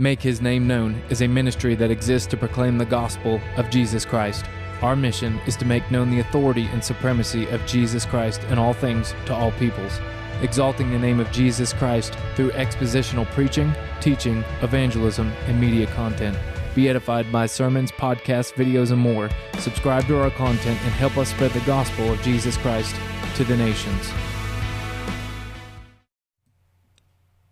Make His Name Known is a ministry that exists to proclaim the gospel of Jesus Christ. Our mission is to make known the authority and supremacy of Jesus Christ in all things to all peoples, exalting the name of Jesus Christ through expositional preaching, teaching, evangelism, and media content. Be edified by sermons, podcasts, videos, and more. Subscribe to our content and help us spread the gospel of Jesus Christ to the nations.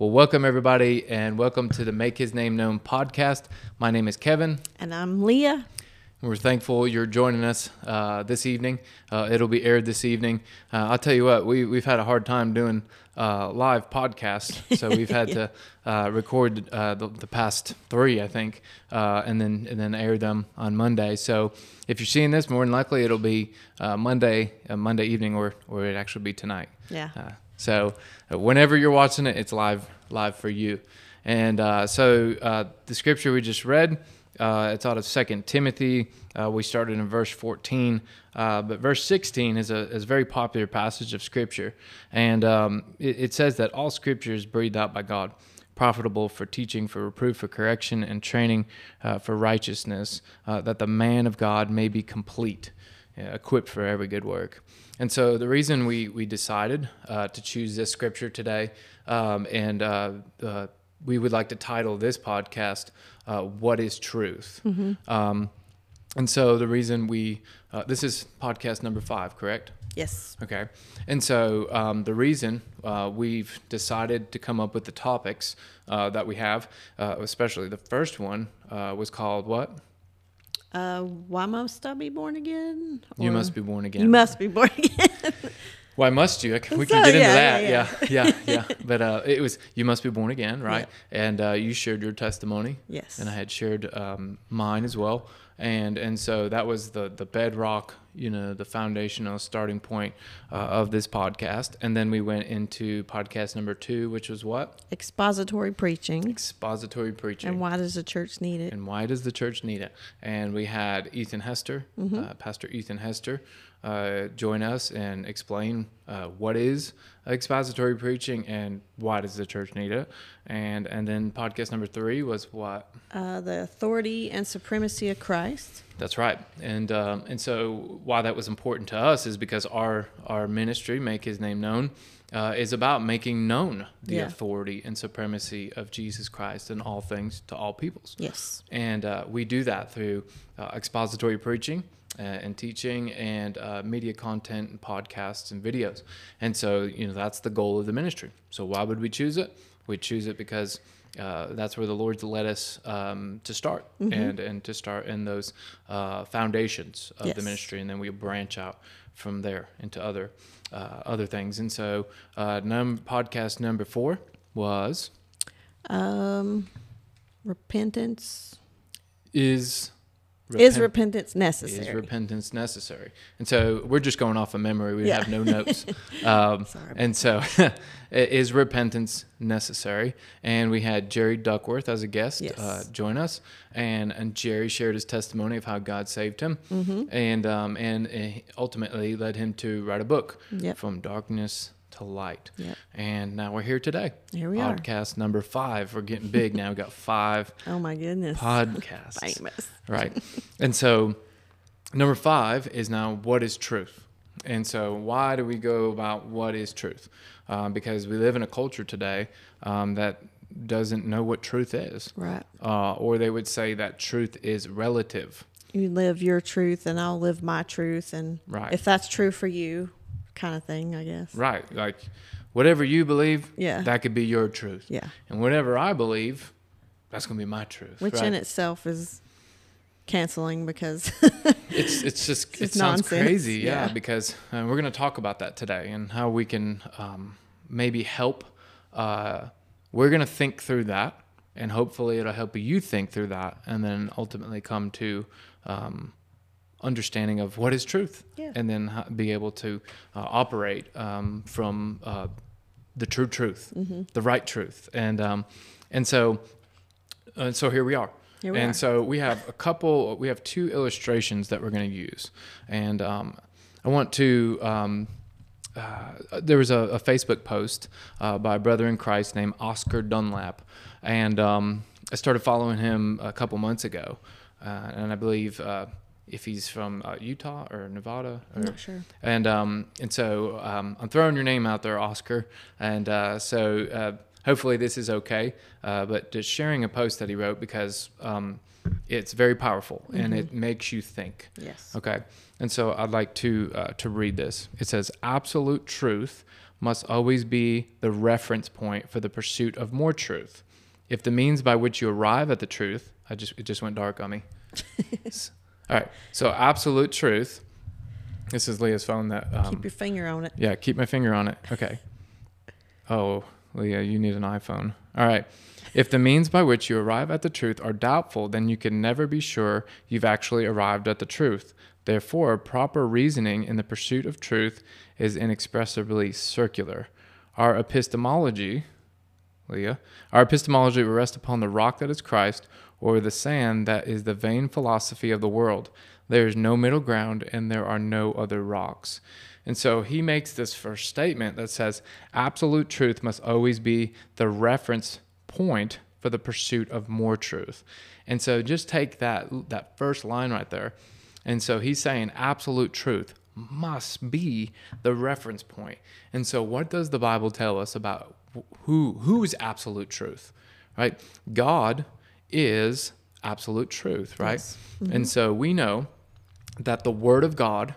Well, welcome everybody, and welcome to the Make His Name Known podcast. My name is Kevin. And I'm Leah. We're thankful you're joining us uh, this evening. Uh, it'll be aired this evening. Uh, I'll tell you what, we, we've had a hard time doing uh, live podcasts, so we've had yeah. to uh, record uh, the, the, past three, I think, and then and then air them on Monday. So if you're seeing this, more than likely it'll be Monday, Monday evening, or or it actually be tonight. Yeah. So whenever you're watching it, it's live live for you. And so the scripture we just read. Uh, it's out of Second Timothy. Uh, we started in verse 14, uh, but verse 16 is a, is a very popular passage of Scripture, and um, it, it, says that all Scripture is breathed out by God, profitable for teaching, for reproof, for correction, and training uh, for righteousness, uh, that the man of God may be complete, uh, equipped for every good work. And so the reason we we decided to choose this Scripture today, um, and we would like to title this podcast uh, "What Is Truth." Mm-hmm. Um, and so the reason we uh, this is podcast number five, correct? Yes. Okay. And so um, the reason uh, we've decided to come up with the topics uh, that we have, uh, especially the first one, uh, was called what? Why must I be born again? Or you must be born again. You must be born again. Why must you? We can so, get into yeah, that. Yeah, yeah, yeah. yeah. But uh, it was you must be born again, right? Yeah. And uh, you shared your testimony. Yes. And I had shared um, mine as well. And and so that was the the bedrock, you know, the foundational starting point uh, of this podcast. And then we went into podcast number two, which was what? Expository preaching. Expository preaching. And why does the church need it? And why does the church need it? And we had Ethan Hester, mm-hmm. Uh, Pastor Ethan Hester uh, join us and explain uh, what is expository preaching and why does the church need it. And and then podcast number three was what uh, the authority and supremacy of Christ. That's right. And um, and so why that was important to us is because our our ministry, make His name known. Uh, is about making known the yeah. authority and supremacy of Jesus Christ in all things to all peoples. Yes. And uh, we do that through uh, expository preaching, and teaching and uh, media content and podcasts and videos. And so, you know, that's the goal of the ministry. So, why would we choose it? We choose it because uh, that's where the Lord's led us um, to start mm-hmm. and, and to start in those uh, foundations of yes. the ministry. And then we branch out from there into other uh, other things. And so, uh, num- podcast number four was um, repentance is Repent- is repentance necessary? Is repentance necessary? And so we're just going off of memory. We yeah. have no notes. Um, and so, is repentance necessary? And we had Jerry Duckworth as a guest yes. uh, join us, and and Jerry shared his testimony of how God saved him, mm-hmm. and um, and ultimately led him to write a book yep. from darkness to light. Yep. And now we're here today. Here we Podcast are. Podcast number five. We're getting big now. We've got five. oh my goodness. Podcasts. Famous. Right. and so number five is now what is truth? And so why do we go about what is truth? Um, because we live in a culture today um, that doesn't know what truth is. Right. Uh, or they would say that truth is relative. You live your truth and I'll live my truth. And right. if that's true for you, kind of thing, I guess. Right. Like whatever you believe, yeah. that could be your truth. Yeah. And whatever I believe, that's going to be my truth. Which right? in itself is canceling because it's it's just it's it sounds nonsense. crazy, yeah, yeah. because uh, we're going to talk about that today and how we can um, maybe help uh, we're going to think through that and hopefully it'll help you think through that and then ultimately come to um, understanding of what is truth, Yeah. and then be able to uh, operate um, from uh, the true truth, Mm-hmm. the right truth, and um, and so and so here we are. Here we and are. so we have a couple. We have two illustrations that we're going to use, and um, I want to. Um, uh, there was a, a Facebook post uh, by a brother in Christ named Oscar Dunlap, and um, I started following him a couple months ago, uh, and I believe uh, if he's from uh, Utah or Nevada, I'm not sure. and um, and so um, I'm throwing your name out there, Oscar. And uh, so uh, hopefully this is okay. Uh, but just sharing a post that he wrote because um, it's very powerful and it makes you think. Yes. Okay. And so I'd like to uh, to read this. It says, "Absolute truth must always be the reference point for the pursuit of more truth. If the means by which you arrive at the truth, I just it just went dark on me. All right. So absolute truth. This is Leah's phone. That um, Keep your finger on it. yeah, keep my finger on it. Okay. Oh, Leah, you need an iPhone. All right. If the means by which you arrive at the truth are doubtful, then you can never be sure you've actually arrived at the truth. Therefore, proper reasoning in the pursuit of truth is inexpressibly circular. Our epistemology, Leah, our epistemology will rest upon the rock that is Christ or the sand that is the vain philosophy of the world. There is no middle ground and there are no other rocks. And so he makes this first statement that says absolute truth must always be the reference point for the pursuit of more truth. And so just take that that first line right there. And so he's saying absolute truth must be the reference point. And so what does the Bible tell us about who who is absolute truth? Right? God is absolute truth, right? Yes. And so we know that the word of God,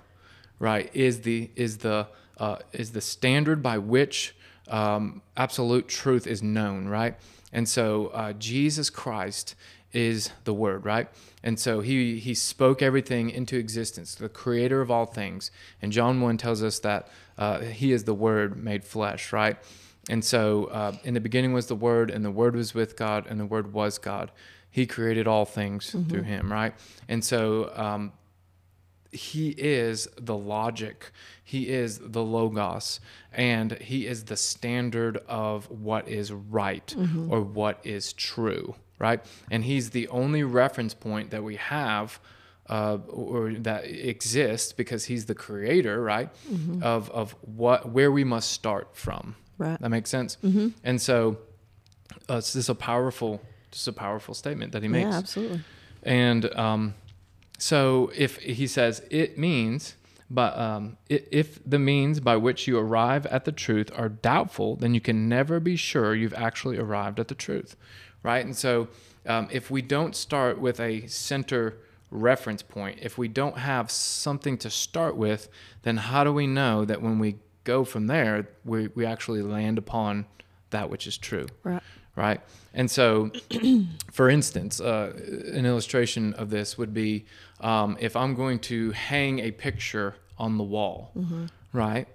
right, is the is the uh, is the standard by which um, absolute truth is known, right? And so uh, Jesus Christ is the word, right? And so he he spoke everything into existence, the creator of all things. And John 1 tells us that uh, he is the word made flesh, right? And so uh, in the beginning was the word, and the word was with God, and the word was God. He created all things through him, right? And so um, he is the logic. He is the logos and he is the standard of what is right or what is true right? And he's the only reference point that we have uh, or that exists because he's the creator right of of what where we must start from Right. that makes sense and so uh, this is a powerful just a powerful statement that he makes Yeah, absolutely. and um, so if he says it means, but um, if the means by which you arrive at the truth are doubtful, then you can never be sure you've actually arrived at the truth, right? And so um, if we don't start with a center reference point, if we don't have something to start with, then how do we know that when we go from there, we, we actually land upon that which is true? Right. right? And so, for instance, uh, an illustration of this would be um, if I'm going to hang a picture on the wall, right?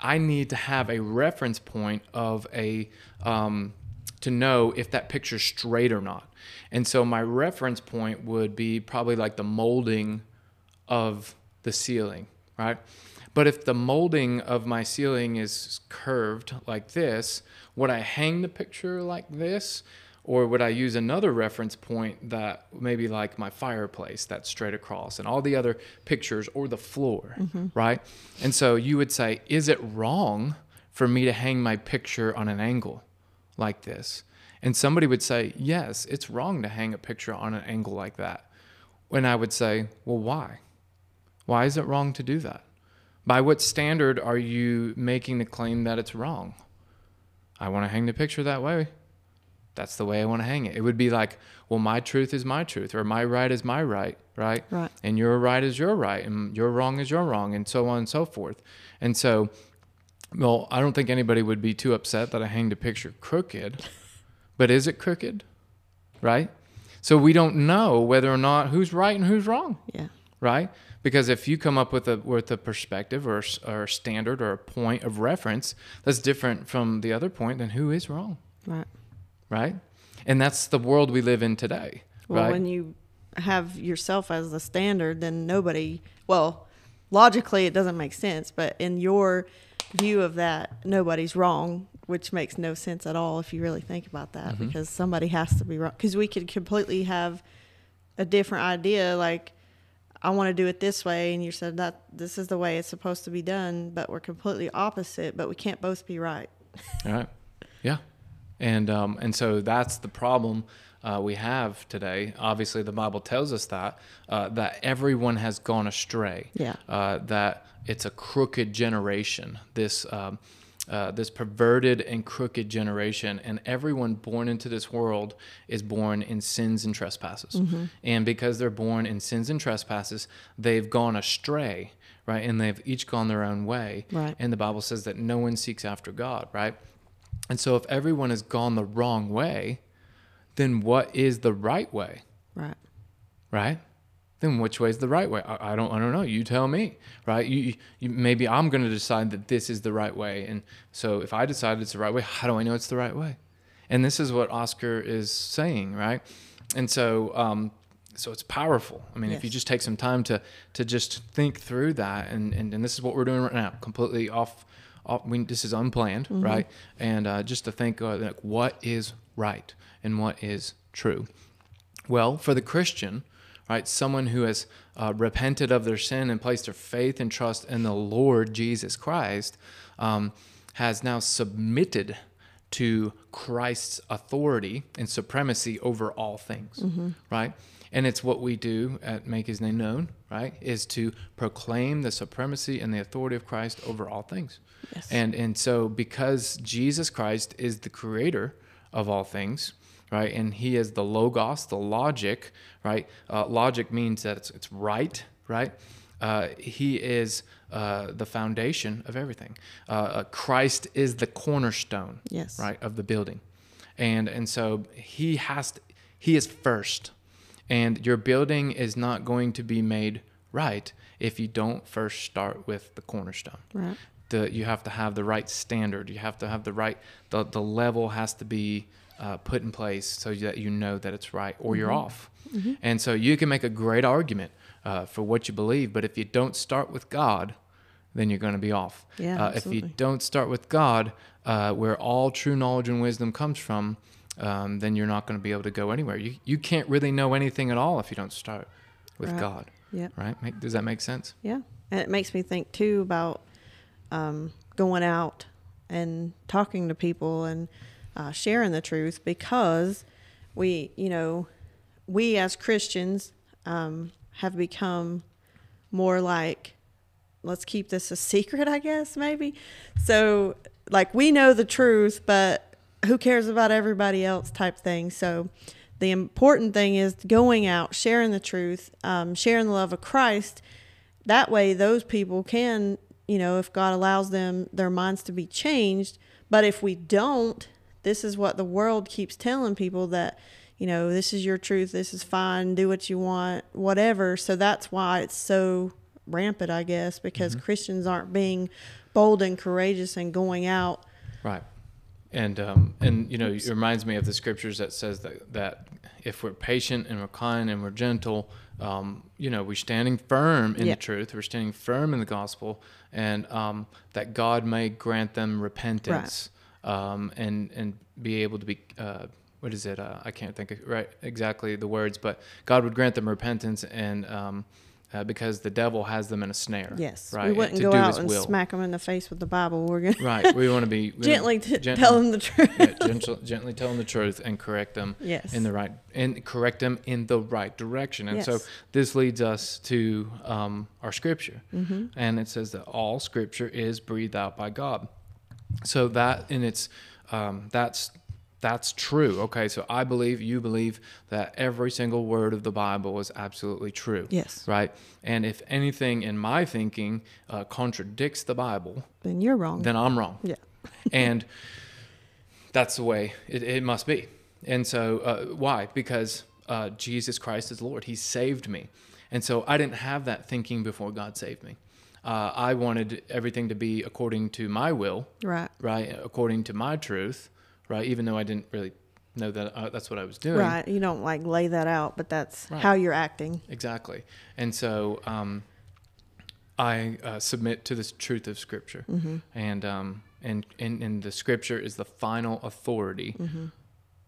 I need to have a reference point of a um, to know if that picture's straight or not. And so my reference point would be probably like the molding of the ceiling, right? But if the molding of my ceiling is curved like this, would I hang the picture like this? Or would I use another reference point that maybe like my fireplace that's straight across and all the other pictures or the floor, mm-hmm. right? And so you would say, is it wrong for me to hang my picture on an angle like this? And somebody would say, yes, it's wrong to hang a picture on an angle like that. And I would say, well, why? Why is it wrong to do that? By what standard are you making the claim that it's wrong? I want to hang the picture that way. That's the way I want to hang it. It would be like, well, my truth is my truth, or my right is my right, right? Right. And your right is your right, and your wrong is your wrong, and so on and so forth. And so, well, I don't think anybody would be too upset that I hanged a picture crooked, but is it crooked? Right? So we don't know whether or not who's right and who's wrong Yeah. Right? Because if you come up with a with a perspective or or a standard or a point of reference that's different from the other point, then who is wrong, Right. right? And that's the world we live in today, Well, right? when you have yourself as the standard, then nobody, well, logically it doesn't make sense, but in your view of that, nobody's wrong, which makes no sense at all if you really think about that Mm-hmm. because somebody has to be wrong. Because we could completely have a different idea, like, I want to do it this way, and you said that this is the way it's supposed to be done, but we're completely opposite, but we can't both be right. All right. Yeah. And um, and so that's the problem uh, we have today. Obviously, the Bible tells us that uh, that everyone has gone astray. Yeah. Uh, that it's a crooked generation. This. Um, uh, this perverted and crooked generation, and everyone born into this world is born in sins and trespasses. And because they're born in sins and trespasses, they've gone astray, right? And they've each gone their own way. Right. And the Bible says that no one seeks after God, right? And so if everyone has gone the wrong way, then what is the right way, Right. right? Then which way is the right way? I, I don't I don't know. You tell me, right? You, you maybe I'm going to decide that this is the right way. And so if I decide it's the right way, how do I know it's the right way? And this is what Oscar is saying, right? And so um so it's powerful. I mean, if you just take some time to to just think through that and and, and this is what we're doing right now, completely off off, we, this is unplanned, right? And uh, just to think, uh, like, what is right and what is true. Well, for the Christian, right, someone who has uh, repented of their sin and placed their faith and trust in the Lord Jesus Christ, um, has now submitted to Christ's authority and supremacy over all things, right? And it's what we do at Make His Name Known, right? Is to proclaim the supremacy and the authority of Christ over all things. Yes. And and so because Jesus Christ is the creator of all things, right? And he is the logos, the logic, right? Uh, logic means that it's, it's right, right? Uh, he is uh, the foundation of everything. Uh, uh, Christ is the cornerstone, Yes. right, of the building, and and so he has to, he is first, and your building is not going to be made right if you don't first start with the cornerstone Right. the you have to have the right standard. You have to have the right the the level has to be uh, put in place so that you know that it's right, or you're off. And so you can make a great argument uh, for what you believe, but if you don't start with God, then you're going to be off. Yeah, uh, if you don't start with God, uh, where all true knowledge and wisdom comes from, um, then you're not going to be able to go anywhere. You you can't really know anything at all if you don't start with Right. God. Yep. Right? Make, does that make sense? Yeah. And it makes me think too about um, going out and talking to people and uh, sharing the truth because we, you know, we as Christians um, have become more like, let's keep this a secret, I guess, maybe. So, like, we know the truth, but who cares about everybody else type thing. So, the important thing is going out, sharing the truth, um, sharing the love of Christ. That way, those people can, you know, if God allows them, their minds to be changed. But if we don't, this is what the world keeps telling people that, you know, this is your truth, this is fine, do what you want, whatever. So that's why it's so rampant, I guess, because Christians aren't being bold and courageous and going out. Right. And um, and you know, it reminds me of the scriptures that says that that if we're patient and we're kind and we're gentle, um, you know, we're standing firm in Yeah. the truth. We're standing firm in the gospel, and um, that God may grant them repentance, um, and and be able to be. Uh, what is it? Uh, I can't think of right exactly the words, but God would grant them repentance, and um, uh, because the devil has them in a snare. Yes, right. we wouldn't to go out and will. smack them in the face with the Bible. We're gonna Right. We want to be gently t- gently- tell them the truth. yeah, gentle, gently tell them the truth and correct them Yes. in the right and correct them in the right direction. And so this leads us to um, our scripture, Mm-hmm. and it says that all scripture is breathed out by God. So that in its um, that's that's true. Okay, so I believe you believe that every single word of the Bible is absolutely true. Yes. Right. And if anything in my thinking uh, contradicts the Bible, then you're wrong. then I'm wrong yeah. and that's the way it, it must be. And so, uh, why? Because uh, Jesus Christ is Lord. He saved me. And so, I didn't have that thinking before God saved me. Uh, I wanted everything to be according to my will, Right. right? According to my truth, right? Even though I didn't really know that uh, that's what I was doing. Right. You don't like lay that out, but that's Right. how you're acting. Exactly. And so um, I uh, submit to the truth of Scripture, and um, and, and and the Scripture is the final authority.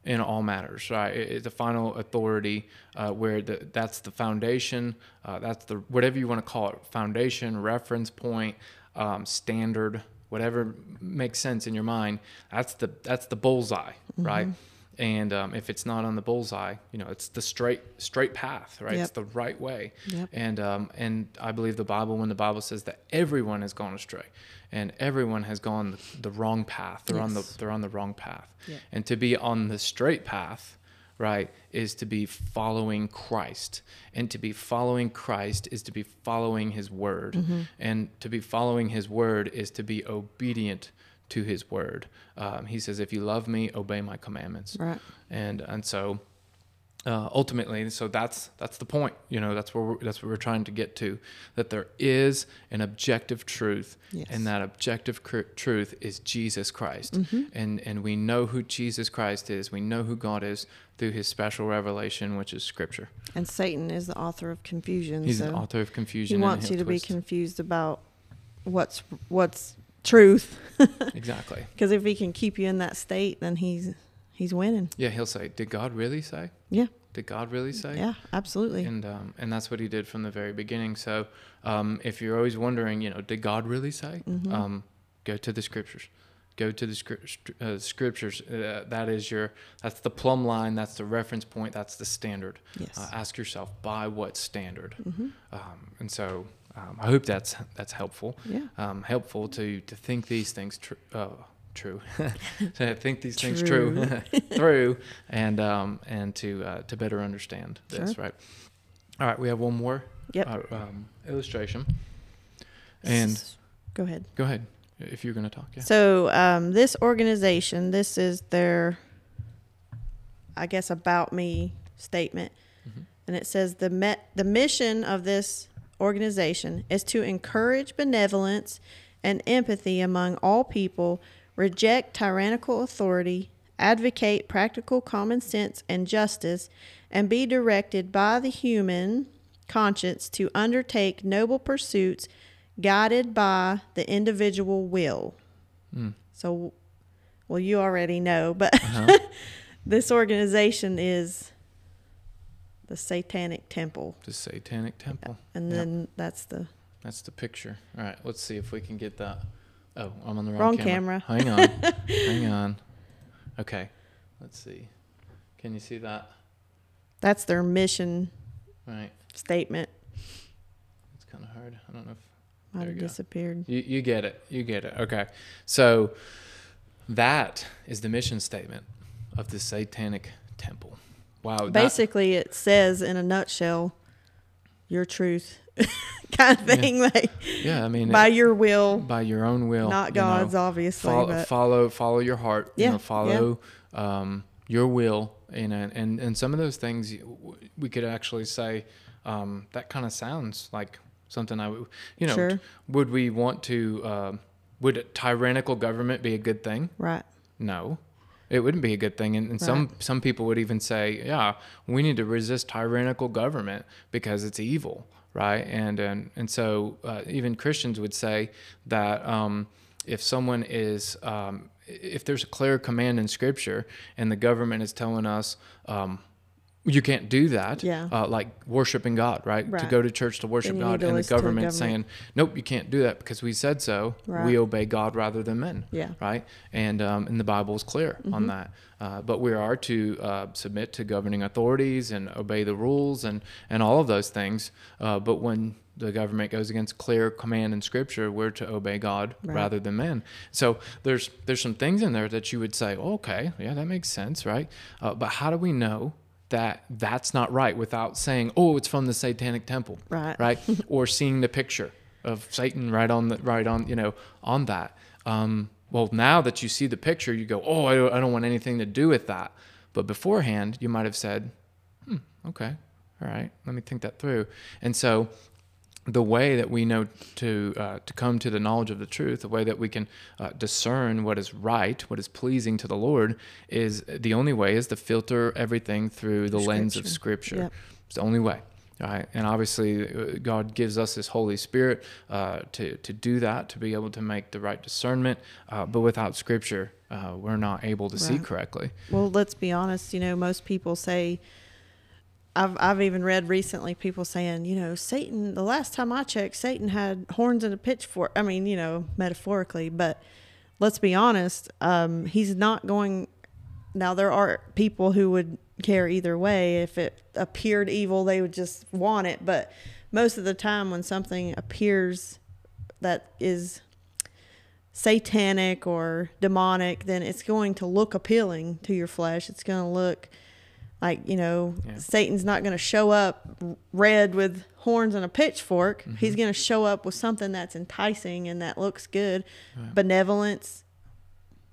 In all matters, right? It- It's the final authority uh, where the, that's the foundation. Uh, that's the whatever you want to call it, foundation, reference point, um, standard, whatever makes sense in your mind. That's the that's the bullseye, right? And um, if it's not on the bullseye, you know, it's the straight straight path, right? It's the right way. Yep. And um, and I believe the Bible when the Bible says that everyone has gone astray, and everyone has gone the, the wrong path. They're on the they're on the wrong path. Yep. And to be on the straight path, right, is to be following Christ. And to be following Christ is to be following His Word. Mm-hmm. And to be following His Word is to be obedient to His Word. Um, he says, "If you love Me, obey My commandments." Right. and and so uh, ultimately so that's that's the point you know that's where we're, that's what we're trying to get to that there is an objective truth Yes. and that objective cr- truth is Jesus Christ Mm-hmm. and and we know who Jesus Christ is we know who God is through his special revelation which is scripture And Satan is the author of confusion. he's so an author of he confusion and wants you to be confused about what's what's truth. exactly Because if he can keep you in that state, then he's he's winning. yeah he'll say did God really say Yeah. did God really say Yeah. Absolutely. and um, and that's what he did from the very beginning. So um, if you're always wondering, you know, did God really say? Mm-hmm. Um, go to the scriptures. Go to the scrip- uh, scriptures. Uh, that is your. That's the plumb line. That's the reference point. That's the standard. Yes. Mm-hmm. Uh, ask yourself by what standard. Um, and so um, I hope that's that's helpful. Yeah. Um, helpful to to think these things tr- uh, true. to think these things true through and um, and to uh, to better understand this. Sure. Right. All right. We have one more Yep. uh, um, illustration. And go ahead. go ahead if you're going to talk. Yeah. So um, this organization, this is their, I guess, about me statement, Mm-hmm. and it says the met the mission of this organization is to encourage benevolence and empathy among all people, reject tyrannical authority, advocate practical common sense and justice, and be directed by the human conscience to undertake noble pursuits guided by the individual will. Mm. So, well, you already know, but Uh-huh. this organization is the Satanic Temple, The Satanic Temple. and Yep. then that's the That's the picture. All right. Let's see if we can get that. Oh, I'm on the wrong, Wrong camera. camera. Hang on. Hang on. Okay. Let's see. Can you see that? that's their mission Right. statement. It's kind of hard. I don't know if Might have disappeared. You, you get it. You get it. Okay. So that is the mission statement of the Satanic Temple. Wow. that- Basically, it says in a nutshell, your truth, kind of Yeah. thing. Like yeah, I mean, by it- your will, by your own will, not you know, God's, obviously. follow, but follow follow your heart. You Yeah, know, follow um, your will. And, and and some of those things we could actually say um, that kind of sounds like something I would. You know, Sure. would we want to? Um, would a tyrannical government be a good thing? right, No, it wouldn't be a good thing. And, and some some people would even say, yeah, we need to resist tyrannical government because it's evil, right? And and and so uh, even Christians would say that um, if someone is um, if there's a clear command in Scripture and the government is telling us. Um, you can't do that. Yeah. Uh, like worshiping God, right? To go to church to worship God, to and the government government. saying, "Nope, you can't do that because we said so. Right. We obey God rather than men." Yeah. right? And um, and the Bible is clear Mm-hmm. on that. Uh, but we are to uh, submit to governing authorities and obey the rules and and all of those things. Uh, but when the government goes against clear command in Scripture, we're to obey God Right. rather than men. So there's there's some things in there that you would say, oh, okay, yeah, that makes sense, right? Uh, but how do we know? That that's not right without saying, oh, it's from the Satanic Temple, Right. right? or seeing the picture of Satan right on the right on you know on that. Um, well, now that you see the picture, you go, oh, I don't, I don't want anything to do with that. But beforehand, you might have said, hmm, okay, all right, let me think that through. And so the way that we know to uh, to come to the knowledge of the truth, the way that we can uh, discern what is right, what is pleasing to the Lord, is the only way is to filter everything through the lens of Scripture. Yep. It's the only way. Right, and obviously, uh, God gives us His Holy Spirit uh, to to do that, to be able to make the right discernment. Uh, but without Scripture, uh, we're not able to see correctly. Well, let's be honest. You know, most people say. I've I've even read recently people saying, you know, Satan. The last time I checked, Satan had horns and a pitchfork. I mean, you know, metaphorically, but let's be honest. Um, he's not going. Now there are people who would care either way. If it appeared evil, they would just want it. But most of the time, when something appears that is satanic or demonic, then it's going to look appealing to your flesh. It's going to look like, you know, Yeah. Satan's not going to show up red with horns and a pitchfork. Mm-hmm. He's going to show up with something that's enticing and that looks good. Right. Benevolence.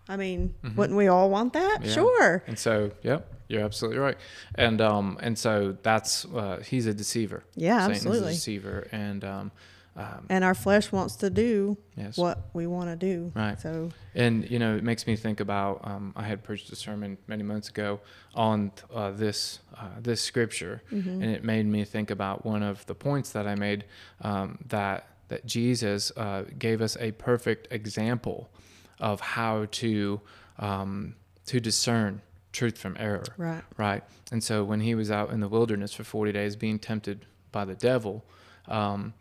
I mean, Mhm. wouldn't we all want that? Yeah. Sure. And so, yep, you're absolutely right. And um, and so that's uh, he's a deceiver. Yeah, Satan's absolutely. a deceiver, and um, um, And our flesh wants to do yes, what we want to do. Right. So, And you know, it makes me think about. Um, I had preached a sermon many months ago on uh, this uh, this scripture, mhm. and it made me think about one of the points that I made um, that that Jesus uh, gave us a perfect example of how to um, to discern truth from error. right. Right. And so when he was out in the wilderness for 40 days being tempted by the devil, um,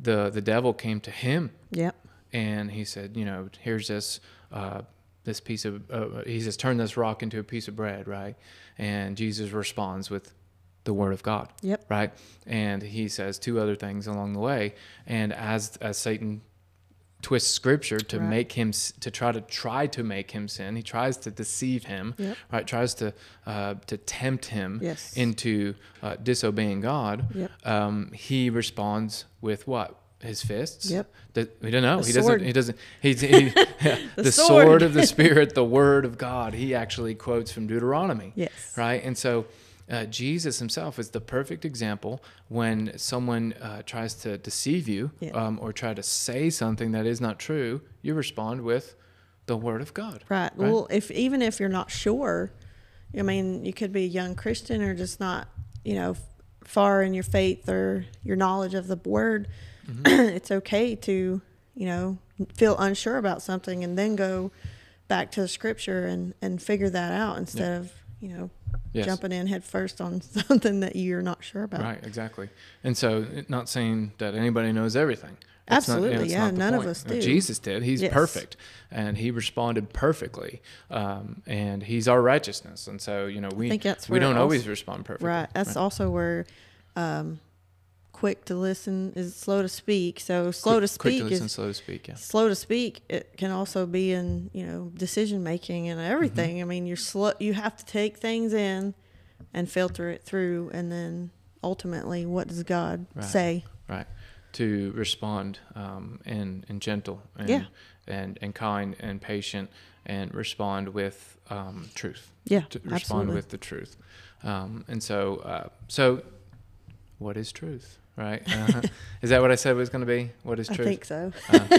the the devil came to him Yep. and he said, you know, here's this uh, this piece of uh, he says turn this rock into a piece of bread, right? And Jesus responds with the word of God, Yep. right? And he says two other things along the way, and as as Satan twists scripture to Right. make him to try to try to make him sin he tries to deceive him Yep. right tries to uh, to tempt him Yes. into uh, disobeying god Yep. um, he responds with what his fists Yep. the, we don't know The he sword. doesn't he doesn't he's he, The the, sword. sword of the spirit the word of god he actually quotes from deuteronomy Yes. right and so uh, jesus himself is the perfect example when someone uh, tries to deceive you Yeah. um, or try to say something that is not true you respond with the word of god Right. Right. Well, if even if you're not sure, I mean, you could be a young Christian or just not, you know, far in your faith or your knowledge of the word. Mm-hmm. it's okay to, you know, feel unsure about something and then go back to the scripture and and figure that out instead of, you know, Yes. jumping in head first on something that you're not sure about. Right, exactly. And so, not saying that anybody knows everything. Not- Absolutely, it's yeah, not the none of us do. Jesus did. He's Yes. perfect, and he responded perfectly, um, and he's our righteousness. And so, you know, we that's we don't always respond perfectly. Right. That's also where um, quick to listen is slow to speak. So slow quick, to quick speak to listen, is slow to speak. Yeah, slow to speak. It can also be in you know decision making and everything. Mm-hmm. I mean, you're slow. You have to take things in and filter it through, and then ultimately, what does God Right. say? right. To respond um, and and gentle and Yeah. and and kind and patient and respond with um, truth. Yeah, to respond absolutely. with the truth. Um, and so, uh, so what is truth? Right? Uh, is that what I said was going to be? What is truth? I think so. Uh,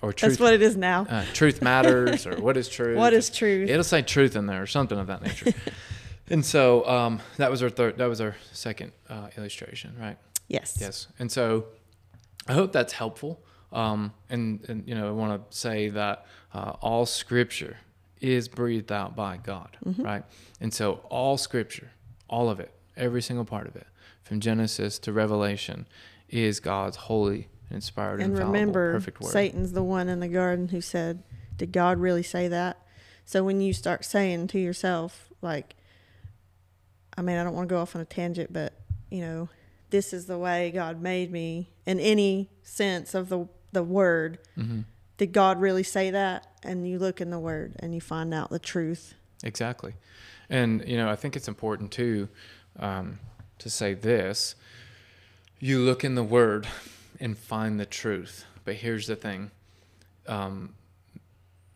or truth. That's what it is now. uh, truth matters, or what is truth? what is truth? It'll say truth in there, or something of that nature. and so um, that was our third. That was our second uh, illustration, right? yes. Yes. And so I hope that's helpful. Um, and, and, you know, I want to say that uh, all scripture is breathed out by God, Mm-hmm. right? And so all scripture, all of it, every single part of it, from Genesis to Revelation, is God's holy, inspired, And infallible, remember, perfect word. Satan's the one in the garden who said, Did God really say that? So when you start saying to yourself, like, I mean, I don't want to go off on a tangent, but, you know, this is the way God made me in any sense of the, the word. hmm Did God really say that? And you look in the word and you find out the truth. Exactly. And, you know, I think it's important too um, to say this. You look in the word and find the truth. But here's the thing um,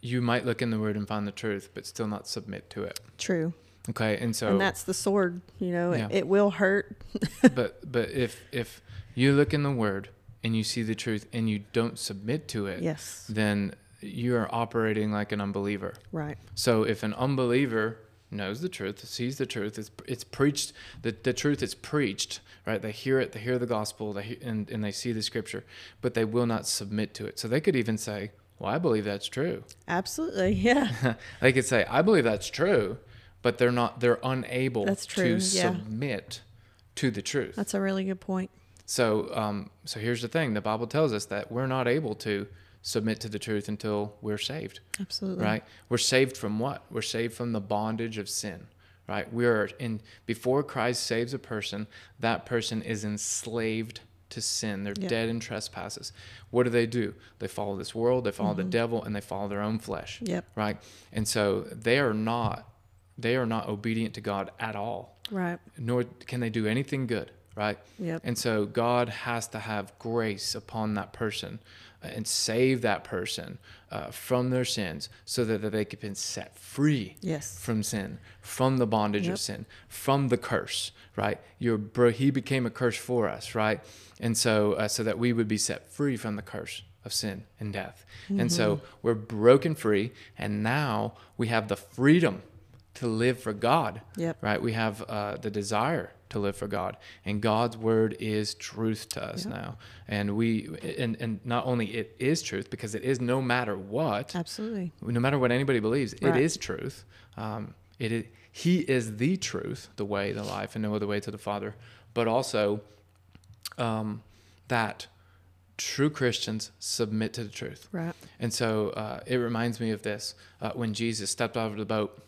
you might look in the word and find the truth, but still not submit to it. True. Okay. And so, and that's the sword, you know, Yeah. it, it will hurt. but, but if, if you look in the word and you see the truth and you don't submit to it, Yes. then you are operating like an unbeliever. Right. So if an unbeliever knows the truth, sees the truth, it's, it's preached, the, the truth is preached, right? They hear it, they hear the gospel, they, he- and, and they see the scripture, but they will not submit to it. So they could even say, well, I believe that's true. Absolutely. Yeah. they could say, I believe that's true, but they're not, they're unable to yeah. submit to the truth. That's a really good point. So, um, so here's the thing: the Bible tells us that we're not able to submit to the truth until we're saved, Absolutely. right? We're saved from what? We're saved from the bondage of sin, right? We are in before Christ saves a person, that person is enslaved to sin. They're Yeah. dead in trespasses. What do they do? They follow this world, they follow the mm-hmm. devil, and they follow their own flesh, Yep. right? And so they are not they are not obedient to God at all Right. nor can they do anything good, right? Yep. And so God has to have grace upon that person uh, and save that person uh, from their sins so that, that they can be set free Yes. from sin, from the bondage Yep. of sin, from the curse, right? Your bro, he became a curse for us, right? And so, uh, so that we would be set free from the curse of sin and death. And so Mm-hmm. we're broken free, and now we have the freedom to live for God Yep. right? We have uh, the desire to live for God, and God's word is truth to us now. And we, and and not only it is truth because it is no matter what, Absolutely. no matter what anybody believes, it Right. is truth. Um, it is, He is the truth, the way, the life, and no other way to the Father. But also, um, that true Christians submit to the truth. Right. And so uh, it reminds me of this uh, when Jesus stepped out of the boat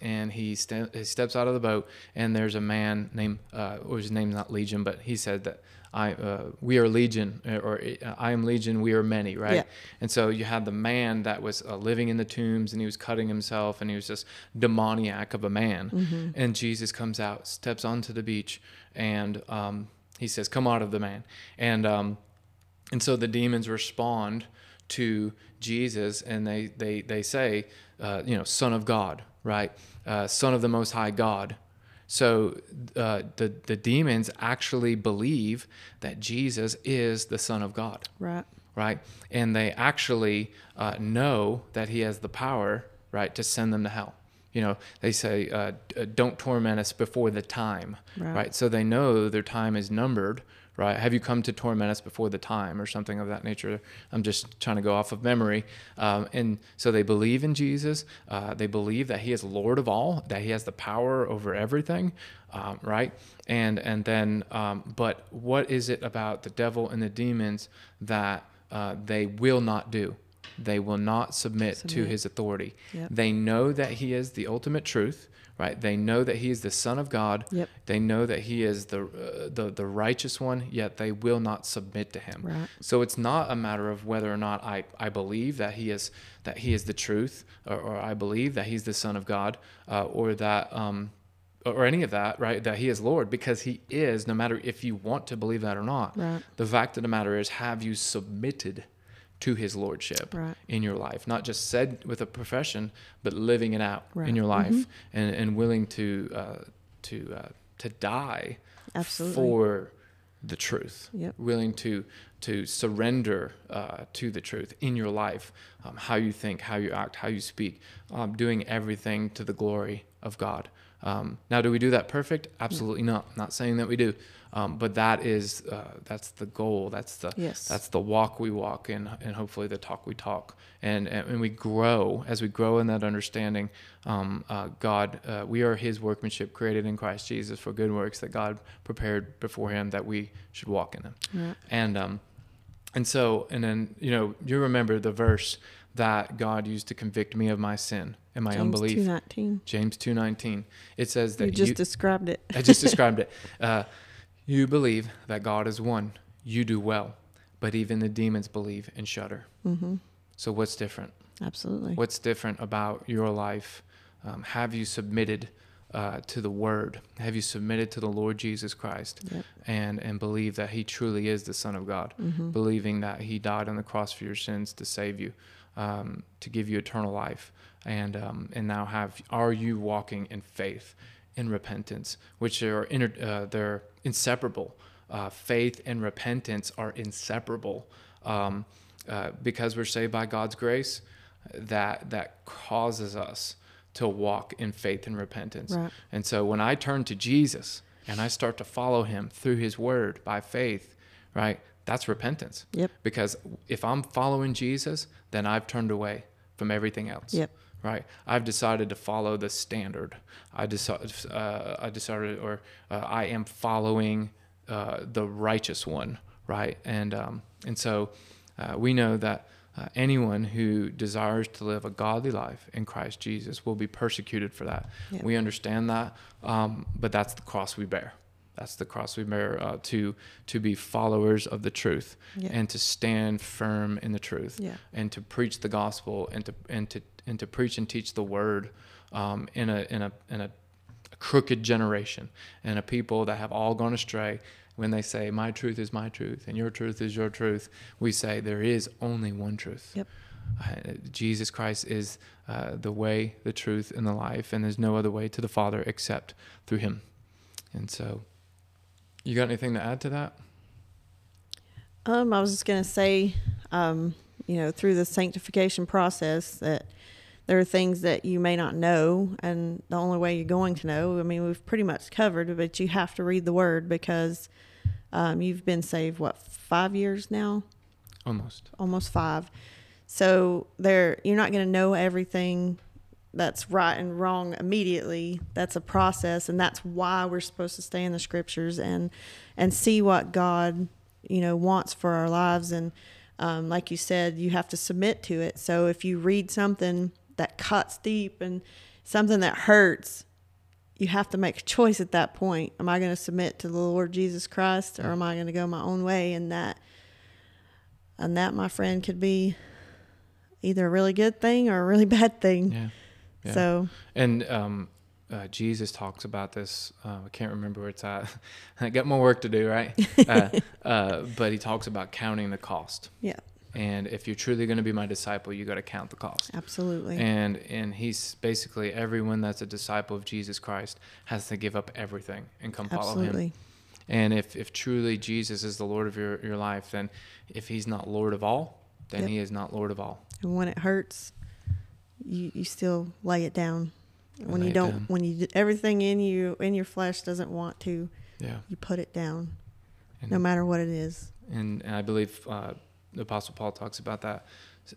and he, st- he steps out of the boat and there's a man named, uh, or his name's not Legion, but he said that I, uh, we are Legion uh, or uh, I am Legion, we are many, right? Yeah. And so you had the man that was uh, living in the tombs and he was cutting himself and he was just demoniac of a man. Mm-hmm. And Jesus comes out, steps onto the beach and um, he says, come out of the man. And, um, and so the demons respond to Jesus and they, they, they say, uh, you know, Son of God, right? Uh, son of the Most High God. So uh, the, the demons actually believe that Jesus is the Son of God, Right. right? And they actually uh, know that he has the power, right, to send them to hell. You know, they say, uh, don't torment us before the time, Right. right? So they know their time is numbered, right? Have you come to torment us before the time or something of that nature? I'm just trying to go off of memory. Um, and so they believe in Jesus. Uh, they believe that he is Lord of all, that he has the power over everything, um, right? And, and then, um, but what is it about the devil and the demons that uh, they will not do? They will not submit, to his authority. Yep. They know that he is the ultimate truth, right? They know that he is the Son of God. Yep. They know that he is the, uh, the the righteous one, yet they will not submit to him. Right. So it's not a matter of whether or not I, I believe that he is that he is the truth, or, or I believe that he's the Son of God, uh, or that um, or any of that, right? That he is Lord, because he is. No matter if you want to believe that or not, Right. the fact of the matter is, have you submitted to his lordship Right. in your life? Not just said with a profession, but living it out Right. in your life, Mhm. and and willing to uh, to uh, to die Absolutely. for the truth. Yep. Willing to to surrender uh, to the truth in your life, um, how you think, how you act, how you speak, um, doing everything to the glory of God. Um, now, do we do that perfect? Absolutely not. Not saying that we do, um, but that is uh, that's the goal. That's the Yes. that's the walk we walk, and and hopefully the talk we talk, and and, and we grow as we grow in that understanding. Um, uh, God, uh, we are His workmanship, created in Christ Jesus for good works that God prepared beforehand that we should walk in them. Right. And um, and so and then you know you remember the verse that God used to convict me of my sin and my unbelief. James unbelief. two nineteen. James two nineteen. It says that You just you, described it. I just described it. Uh, you believe that God is one. You do well, but even the demons believe and shudder. Mm-hmm. So what's different? Absolutely. What's different about your life? Um, have you submitted uh, to the Word? Have you submitted to the Lord Jesus Christ Yep. and and believe that He truly is the Son of God? Mm-hmm. Believing that He died on the cross for your sins to save you, um, to give you eternal life, and um, and now have are you walking in faith, in repentance, which are inter, uh, they're inseparable. uh, faith and repentance are inseparable. Um, uh, because we're saved by God's grace, that that causes us to walk in faith and repentance. Right. And so when I turn to Jesus and I start to follow him through his word by faith, right? That's repentance. Yep. Because if I'm following Jesus, then I've turned away from everything else. Yep. Right. I've decided to follow the standard. I decided, uh, I decided, or uh, I am following uh, the righteous one. Right. And um, and so uh, we know that uh, anyone who desires to live a godly life in Christ Jesus will be persecuted for that. Yeah. We understand that, um, but that's the cross we bear. That's the cross we bear uh, to to be followers of the truth Yeah. and to stand firm in the truth Yeah. and to preach the gospel and to and to and to preach and teach the word um, in a in a in a crooked generation and a people that have all gone astray. When they say my truth is my truth and your truth is your truth we say there is only one truth. Yep. uh, jesus christ is uh, the way the truth and the life and there's no other way to the father except through him. And so you got anything to add to that? Um, I was just going to say, um, you know, through the sanctification process, that there are things that you may not know, and the only way you're going to know, I mean, we've pretty much covered, but you have to read the Word because um, you've been saved what five years now, almost almost five. So there, you're not going to know everything that's right and wrong immediately. That's a process, and that's why we're supposed to stay in the scriptures and and see what God, you know, wants for our lives. And um, like you said, you have to submit to it. So if you read something that cuts deep and something that hurts, you have to make a choice at that point. Am I going to submit to the Lord Jesus Christ, or am I going to go my own way? And that, and that, my friend, could be either a really good thing or a really bad thing. yeah Yeah. So And um, uh, Jesus talks about this. Uh, I can't remember where it's at. I got more work to do, right? uh, uh, but he talks about counting the cost. yeah, And if you're truly going to be my disciple, you got to count the cost. absolutely. And and he's basically everyone that's a disciple of Jesus Christ has to give up everything and come follow him. absolutely. And if, if truly Jesus is the Lord of your, your life, then if he's not Lord of all, then Yep. he is not Lord of all. And when it hurts, you you still lay it down. When you don't, down. when you everything in you in your flesh doesn't want to, Yeah. you put it down, And, no matter what it is. and, and I believe uh, the Apostle Paul talks about that,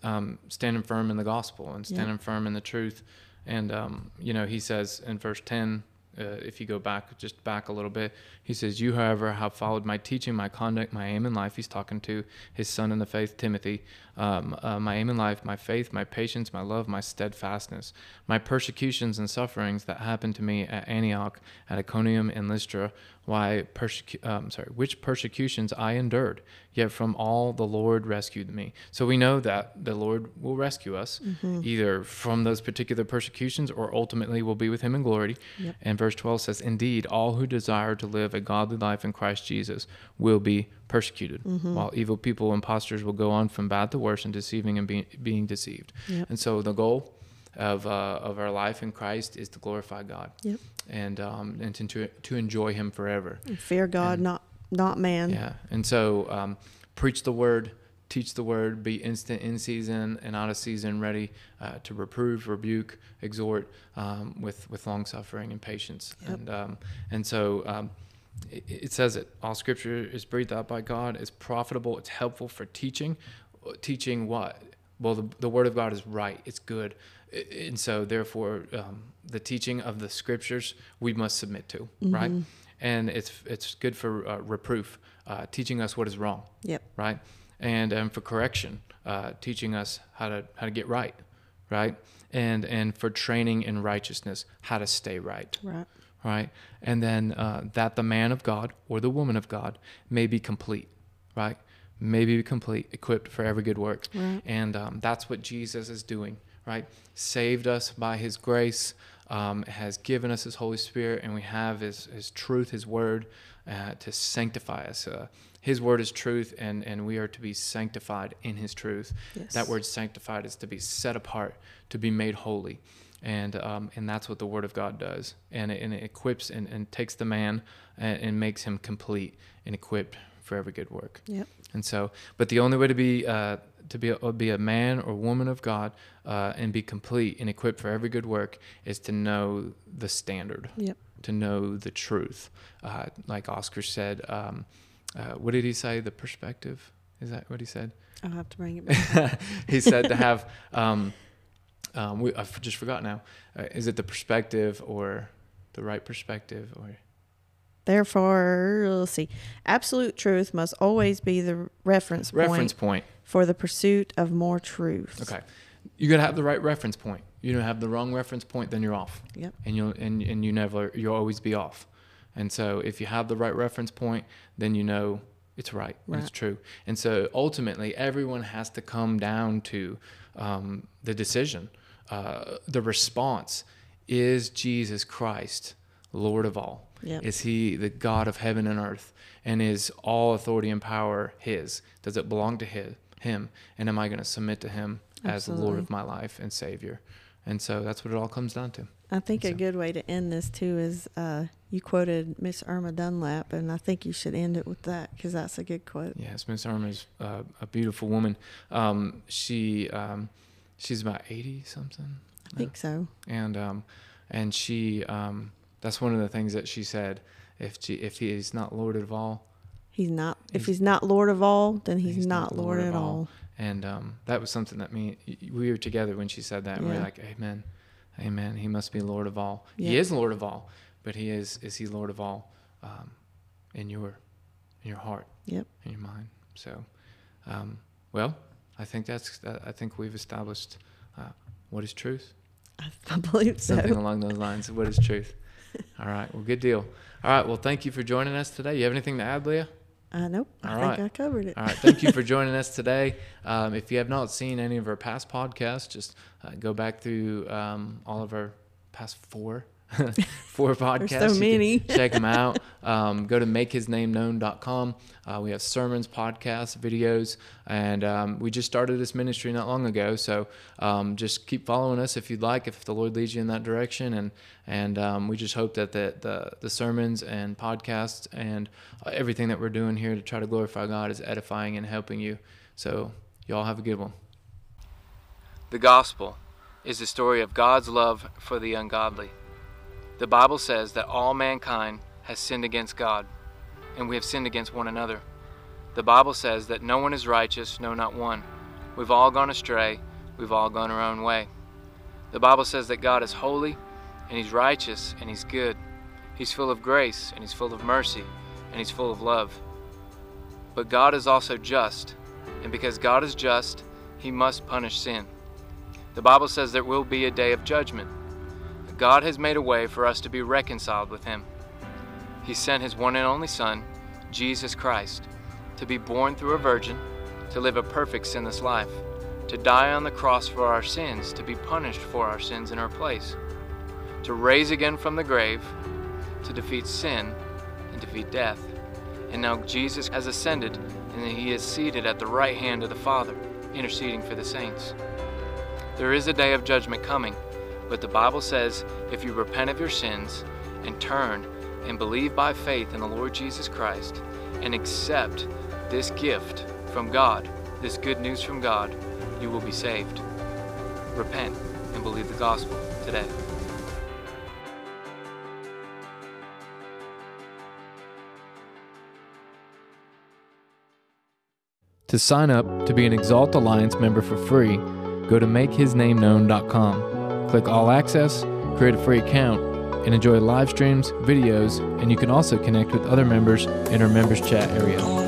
um, standing firm in the gospel and Yeah. standing firm in the truth. And um, you know, he says in verse ten, uh, if you go back just back a little bit, he says, "You, however, have followed my teaching, my conduct, my aim in life." He's talking to his son in the faith, Timothy. Um, uh, my aim in life, my faith, my patience, my love, my steadfastness, my persecutions and sufferings that happened to me at Antioch, at Iconium, and Lystra. Why persecu- um, sorry, which persecutions I endured, yet from all the Lord rescued me. So we know that the Lord will rescue us, Mm-hmm. either from those particular persecutions or ultimately will be with Him in glory. Yep. And verse 12 says, Indeed, all who desire to live a godly life in Christ Jesus will be persecuted, Mm-hmm. while evil people, impostors, will go on from bad to worse and deceiving and be, being deceived. Yep. And so the goal of, uh, of our life in Christ is to glorify God Yep. and, um, and to, to enjoy Him forever. And fear God, And- not not man. Yeah. And so um, preach the word, teach the word, be instant in season and out of season, ready uh, to reprove, rebuke, exhort um, with, with long suffering and patience. Yep. And, um, and so um, it, it says it all scripture is breathed out by God, it's profitable, it's helpful for teaching. Teaching what? Well, the, the word of God is right, it's good. And so, therefore, um, the teaching of the scriptures we must submit to, right? And it's it's good for uh, reproof, uh, teaching us what is wrong, Yep. right? And um, for correction, uh, teaching us how to how to get right, right? And and for training in righteousness, how to stay right, Right. right? And then uh, that the man of God or the woman of God may be complete, right? May be complete, equipped for every good work. Right. And um, that's what Jesus is doing, right? Saved us by his grace, um, has given us his Holy Spirit, and we have his, his truth, his word, uh, to sanctify us. Uh, his word is truth, and, and we are to be sanctified in his truth. Yes. That word sanctified is to be set apart, to be made holy. and um, and that's what the Word of God does, and it, and it equips and, and takes the man and, and makes him complete and equipped for every good work. Yep. And so, but the only way to be uh, to be a, be a man or woman of God uh, and be complete and equipped for every good work is to know the standard, Yep. to know the truth. Uh, like Oscar said, um, uh, what did he say? The perspective is that what he said? I'll have to bring it back. he said to have. Um, um, we, I've just forgot now. Uh, is it the perspective or the right perspective or? Therefore, let's see. Absolute truth must always be the reference point reference point. for the pursuit of more truth. Okay, you gotta have the right reference point. You don't have the wrong reference point, then you're off. Yep. And you'll and and you never you'll always be off. And so if you have the right reference point, then you know it's right, and it's true. And so ultimately, everyone has to come down to um, the decision, uh, the response: Is Jesus Christ Lord of all? Yep. Is He the God of heaven and earth? And is all authority and power His? Does it belong to His, Him? And am I going to submit to Him as the Lord of my life and Savior? And so that's what it all comes down to. I think a good way to end this too is uh, you quoted Miss Irma Dunlap, and I think you should end it with that because that's a good quote. Yes, Miss Irma is uh, a beautiful woman. Um, she um, she's about eighty something, I think so. and um, and she um, that's one of the things that she said. If she, if he is not Lord of all, He's not. if He's- he's not Lord of all, then he's, he's not, Lord, at all. and um, that was something that me we were together when she said that. And we Yeah. were like, Amen, Amen. He must be Lord of all. He is Lord of all, but he is is he Lord of all um, in your in your heart. Yep. in your mind. So, um, well, I think that's I think we've established uh, what is truth. I, I believe so. Something along those lines. What is truth? All right. Well, good deal. All right. Well, thank you for joining us today. You have anything to add, Leah? I know. I All think. I covered it. All right. Thank you for joining us today. Um, if you have not seen any of our past podcasts, just uh, go back through um, all of our past four. four podcasts. so many. check them out. Um, go to makehisnameknown.com. Uh, we have sermons, podcasts, videos, and um, we just started this ministry not long ago. So um, just keep following us if you'd like, if the Lord leads you in that direction. And and um, we just hope that the, the the sermons and podcasts and uh, everything that we're doing here to try to glorify God is edifying and helping you. So y'all have a good one. The gospel is the story of God's love for the ungodly. The Bible says that all mankind has sinned against God, and we have sinned against one another. The Bible says that no one is righteous, no, not one. We've all gone astray, we've all gone our own way. The Bible says that God is holy, and He's righteous, and He's good. He's full of grace, and He's full of mercy, and He's full of love. But God is also just, and because God is just, He must punish sin. The Bible says there will be a day of judgment. God has made a way for us to be reconciled with Him. He sent His one and only Son, Jesus Christ, to be born through a virgin, to live a perfect sinless life, to die on the cross for our sins, to be punished for our sins in our place, to raise again from the grave, to defeat sin and defeat death. And now Jesus has ascended, and He is seated at the right hand of the Father, interceding for the saints. There is a day of judgment coming, but the Bible says if you repent of your sins and turn and believe by faith in the Lord Jesus Christ and accept this gift from God, this good news from God, you will be saved. Repent and believe the gospel today. To sign up to be an Exalt Alliance member for free, go to makehisnameknown.com. Click All Access, create a free account, and enjoy live streams, videos, and you can also connect with other members in our members chat area.